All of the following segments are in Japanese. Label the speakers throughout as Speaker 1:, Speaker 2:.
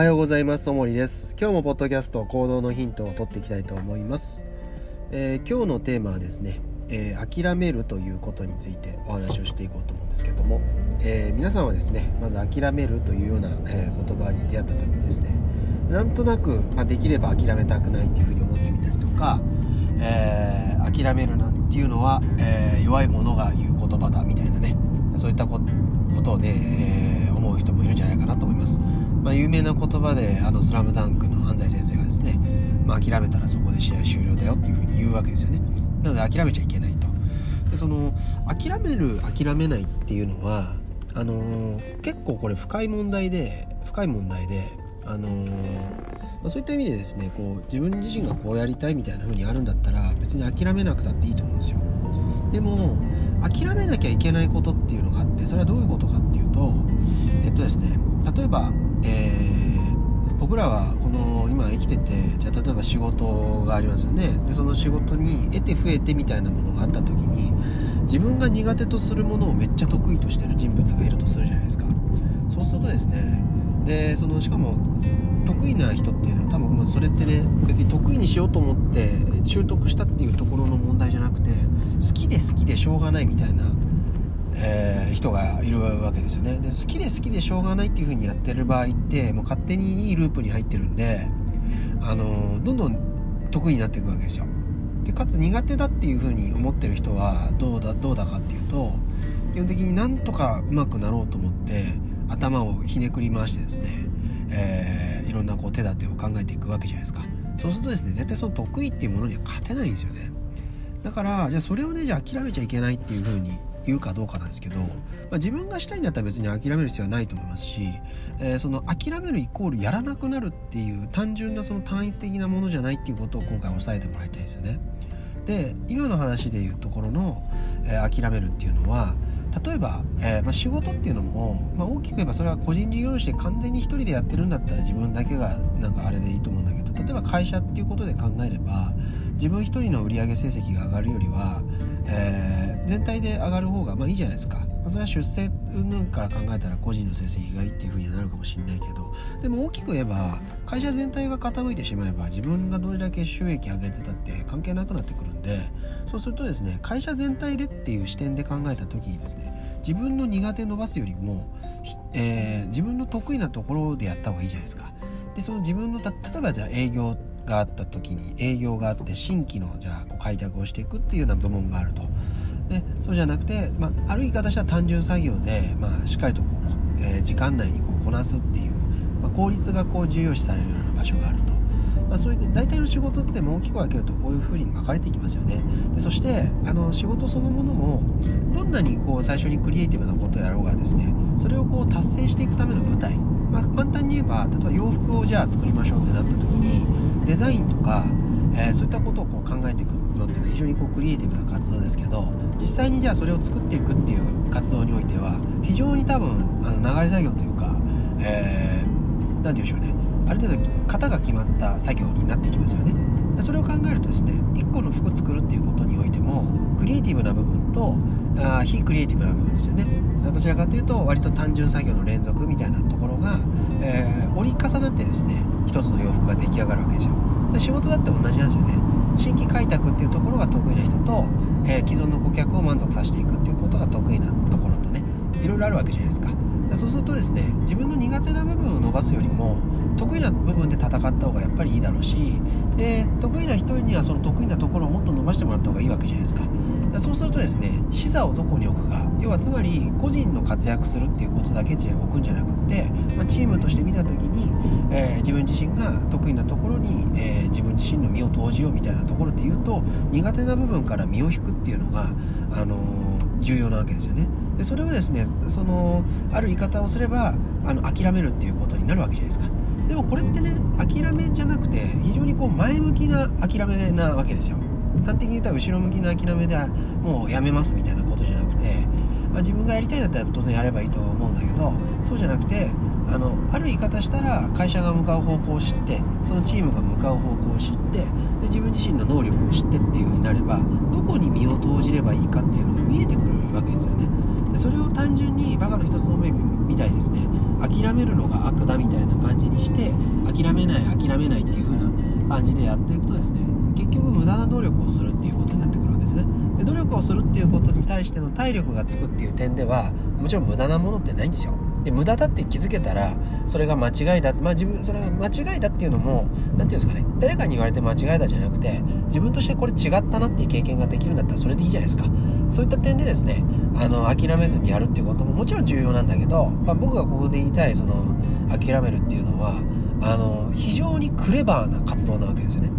Speaker 1: はようございます。おもりです。今日もポッドキャスト行動のヒントを取っていきたいと思います。えー、今日のテーマはですね、えー、諦めるということについてお話をしていこうと思うんですけども、えー、皆さんはですね、まず諦めるというような、え言葉に出会った時にですね、なんとなく、まあ、できれば諦めたくないっていうふうに思ってみたりとか、え諦めるなんていうのは、え弱い者が言う言葉だみたいなね、そういったことをね、まあ、有名な言葉で「あのスラムダンクの安西先生がですね、まあ、諦めたらそこで試合終了だよっていうふうに言うわけですよね。なので諦めちゃいけないと。でその諦める諦めないっていうのはあのー、結構これ深い問題で深い問題であのー、まあ、そういった意味でですねこう自分自身がこうやりたいみたいな風にあるんだったら別に諦めなくたっていいと思うんですよ。でも諦めなきゃいけないことっていうのがあってそれはどういうことかっていうとえっとですね例えばえー、僕らはこの今生きててじゃあ例えば仕事がありますよね。でその仕事に得て増えてみたいなものがあった時に自分が苦手とするものをめっちゃ得意としてる人物がいるとするじゃないですか。そうするとですねでそのしかも得意な人っていうのは多分もうそれってね別に得意にしようと思って習得したっていうところの問題じゃなくて好きで好きでしょうがないみたいなえー、人がいるわけですよね。で好きで好きでしょうがないっていう風にやってる場合ってもう勝手にいいループに入ってるんであのどんどん得意になっていくわけですよ。でかつ苦手だっていう風に思ってる人はどうだどうだかっていうと基本的になんとかうまくなろうと思って頭をひねくり回してですね、えー、いろんなこう手立てを考えていくわけじゃないですか。そうするとですね絶対その得意っていうものには勝てないんですよね。だからじゃあそれをねじゃあ諦めちゃいけないっていう風に言うかどうかなんですけど、まあ、自分がしたいんだったら別に諦める必要はないと思いますし、えー、その諦めるイコールやらなくなるっていう単純なその単一的なものじゃないっていうことを今回押さえてもらいたいですよね。で今の話でいうところの、えー、諦めるっていうのは例えば、えー、まあ、仕事っていうのも、まあ、大きく言えばそれは個人事業主で完全に一人でやってるんだったら自分だけがなんかあれでいいと思うんだけど例えば会社っていうことで考えれば自分一人の売上成績が上がるよりは、えー、全体で上がる方がまあいいじゃないですか、まあ、それは出世云々から考えたら個人の成績がいいっていうふうにはなるかもしれないけどでも大きく言えば会社全体が傾いてしまえば自分がどれだけ収益上げてたって関係なくなってくるんでそうするとですね会社全体でっていう視点で考えた時にですね自分の苦手伸ばすよりも、えー、自分の得意なところでやった方がいいじゃないですか。でその自分の例えばじゃあ営業があった時に営業があって新規のじゃあこう開拓をしていくっていうような部門があるとでそうじゃなくて、まあ、ある言い方したら単純作業で、まあ、しっかりとこう、えー、時間内にこうこなすっていう、まあ、効率がこう重要視されるような場所があると。まあ、そういう大体の仕事っても大きく分けるとこういうふうに分かれていきますよねでそしてあの仕事そのものもどんなにこう最初にクリエイティブなことをやろうがですねそれをこう達成していくための舞台、まあ、簡単に言えば例えば洋服をじゃあ作りましょうってなった時にデザインとか、えー、そういったことをこう考えていくのっていうのは非常にこうクリエイティブな活動ですけど実際にじゃあそれを作っていくっていう活動においては非常に多分あの流れ作業というか何、えー、て言うんでしょうね。ある程度型が決まった作業になってきますよね。それを考えるとですね1個の服作るっていうことにおいてもクリエイティブな部分とあ非クリエイティブな部分ですよね。どちらかというと割と単純作業の連続みたいなところが、えー、折り重なってですね一つの洋服が出来上がるわけですよ。で仕事だって同じなんですよね。新規開拓っていうところが得意な人と、えー、既存の顧客を満足させていくっていうことが得意なところとねいろいろあるわけじゃないですか。そうするとですね自分の苦手な部分を伸ばすよりも得意な部分で戦った方がやっぱりいいだろうしで得意な人にはその得意なところをもっと伸ばしてもらった方がいいわけじゃないですか。そうするとですね視座をどこに置くか要はつまり個人の活躍するっていうことだけで置くんじゃなくって、まあ、チームとして見た時に、えー、自分自身が得意なところに、えー、自分自身の身を投じようみたいなところで言うと苦手な部分から身を引くっていうのが、あのー、重要なわけですよね。でそれをですねそのある言い方をすればあの諦めるっていうことになるわけじゃないですか。でもこれってね諦めじゃなくて非常にこう前向きな諦めなわけですよ。端的に言ったら後ろ向きな諦めでもうやめますみたいなことじゃなくて、まあ、自分がやりたいんだったら当然やればいいと思うんだけどそうじゃなくてあのある言い方したら会社が向かう方向を知ってそのチームが向かう方向を知ってで自分自身の能力を知ってっていう風になればどこに身を投じればいいかっていうのが見えてくるわけですよね。でそれを単純にバカの一つの目みたいですね。諦めるのが悪だみたいな感じにして諦めない諦めないっていう風な感じでやっていくとですね結局無駄な努力をするっていうことになってくるわけですね。で努力をするっていうことに対しての体力がつくっていう点ではもちろん無駄なものってないんですよ。で無駄だって気づけたらそれが間違いだまあ自分それが間違いだっていうのも何て言うんですかね誰かに言われて間違いだじゃなくて自分としてこれ違ったなっていう経験ができるんだったらそれでいいじゃないですか。そういった点でですねあの諦めずにやるっていうことももちろん重要なんだけど、まあ、僕がここで言いたいその諦めるっていうのはあの非常にクレバーな活動なわけですよね。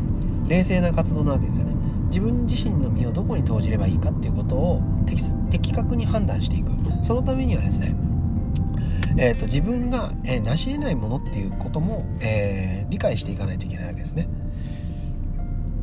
Speaker 1: 冷静な活動なわけですよね。自分自身の身をどこに投じればいいかっていうことを的確に判断していく。そのためにはですねえーと、自分が、えー、成し得ないものっていうことも、えー、理解していかないといけないわけですね。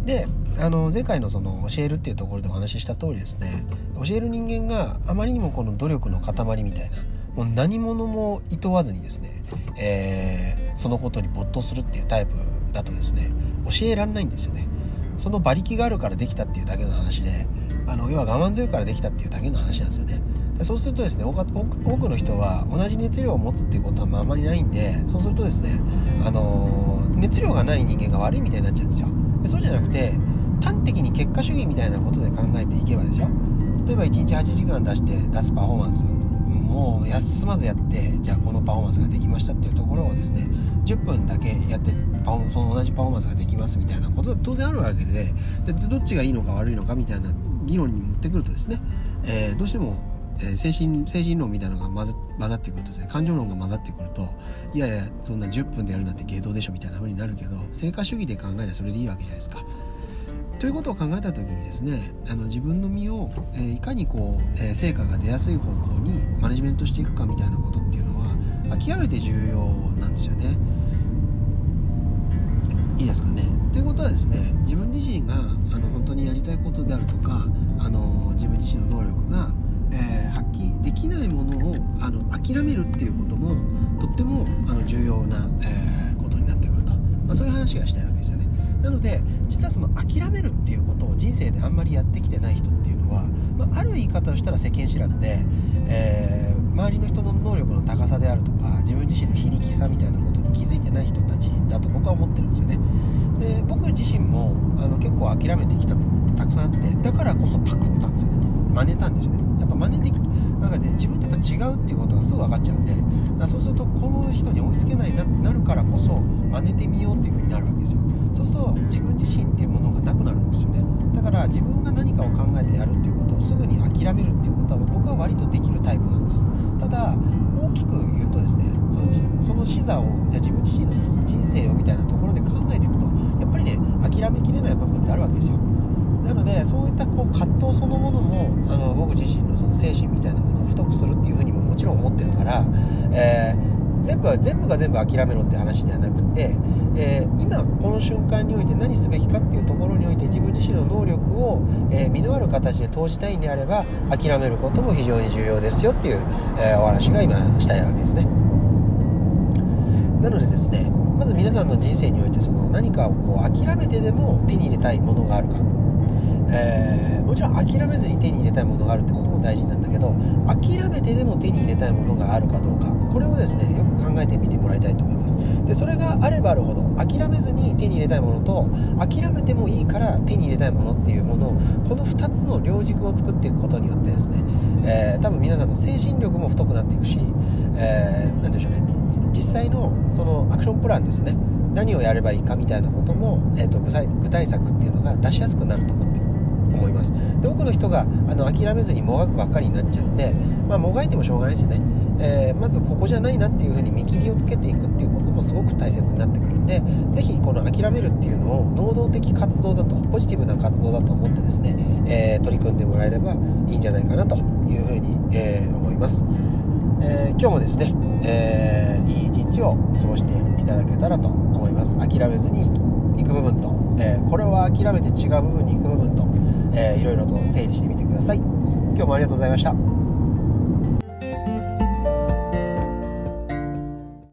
Speaker 1: であの前回のその教えるっていうところでお話しした通りですね教える人間があまりにもこの努力の塊みたいなもう何者もいとわずにですね、えー、そのことに没頭するっていうタイプだとですね教えられないんですよね。その馬力があるからできたっていうだけの話であの要は我慢強いからできたっていうだけの話なんですよね。そうするとですね多くの人は同じ熱量を持つっていうことはあまりないんでそうするとですね、あの、熱量がない人間が悪いみたいになっちゃうんですよでそうじゃなくて端的に結果主義みたいなことで考えていけばですよ例えば1日8時間出して出すパフォーマンス。もう休まずやってじゃあこのパフォーマンスができましたっていうところをですね10分だけやってパフその同じパフォーマンスができますみたいなこと当然あるわけででどっちがいいのか悪いのかみたいな議論に持ってくるとですね、えー、どうしてもえー、精神精神論みたいなのが混ざってくるとですね感情論が混ざってくるといやいやそんな10分でやるなんて芸当でしょみたいな風になるけど成果主義で考えればそれでいいわけじゃないですか。ということを考えた時にですねあの自分の身を、えー、いかにこう、えー、成果が出やすい方向にマネジメントしていくかみたいなことっていうのは極めて重要なんですよね。いいですかね。ということはですね自分自身があの本当にやりたいことであるとかあの自分自身の能力がえー、発揮できないものをあの諦めるっていうこともとってもあの重要な、えー、ことになってくると、まあ、そういう話がしたいわけですよね。なので実はその諦めるっていうことを人生であんまりやってきてない人っていうのは、まあ、ある言い方をしたら世間知らずで、えー、周りの人の能力の高さであるとか自分自身の非力さみたいなことに気づいてない人たちだと僕は思ってるんですよね。で僕自身もあの結構諦めてきた部分ってたくさんあってだからこそパクったんですよね。真似たんですよね。やっぱ真似できなんかね自分とやっぱ違うっていうことがすぐ分かっちゃうんでそうするとこの人に追いつけないなってなるからこそ真似てみようっていう風になるわけですよ。そうすると自分自身っていうものがなくなるんですよね。だから自分が何かを考えてやるっていうことをすぐに諦めるっていうことは僕は割とできるタイプなんです。ただ大きく言うとですねそのその視座をじゃあ自分自身の人生をみたいなところで考えていくとやっぱりね諦めきれない部分ってあるわけですよなのでそういったこう葛藤そのものもあの僕自身のその精神みたいなものを太くするっていうふうにももちろん思ってるから、えー、全部は全部が全部諦めろって話ではなくて、えー、今この瞬間において何すべきかっていうところにおいて自分自身の能力を、えー、身のある形で投じたいんであれば諦めることも非常に重要ですよっていう、えお話が今したいわけですね。なのでですねまず皆さんの人生においてその何かをこう諦めてでも手に入れたいものがあるかえー、もちろん諦めずに手に入れたいものがあるってことも大事なんだけど諦めてでも手に入れたいものがあるかどうかこれをですねよく考えてみてもらいたいと思います。でそれがあればあるほど諦めずに手に入れたいものと諦めてもいいから手に入れたいものっていうものをこの2つの両軸を作っていくことによってですね、えー、多分皆さんの精神力も太くなっていくし、えー、でしょうね実際のそのアクションプランですね。何をやればいいかみたいなことも、えーと、具体策っていうのが出しやすくなると思って思います。で多くの人があの諦めずにもがくばっかりになっちゃうんで、まあ、もがいてもしょうがないですよね、えー、まずここじゃないなっていうふうに見切りをつけていくっていうこともすごく大切になってくるんで是非この諦めるっていうのを能動的活動だとポジティブな活動だと思ってですね、えー、取り組んでもらえればいいんじゃないかなというふうに、えー、思います、え今日もですね、えいい一日を過ごしていただけたらと思います。諦めずに行く部分と、えこれは諦めて違う部分に行く部分と。えー、いろいろと整理してみてください。今日もありがとうございました。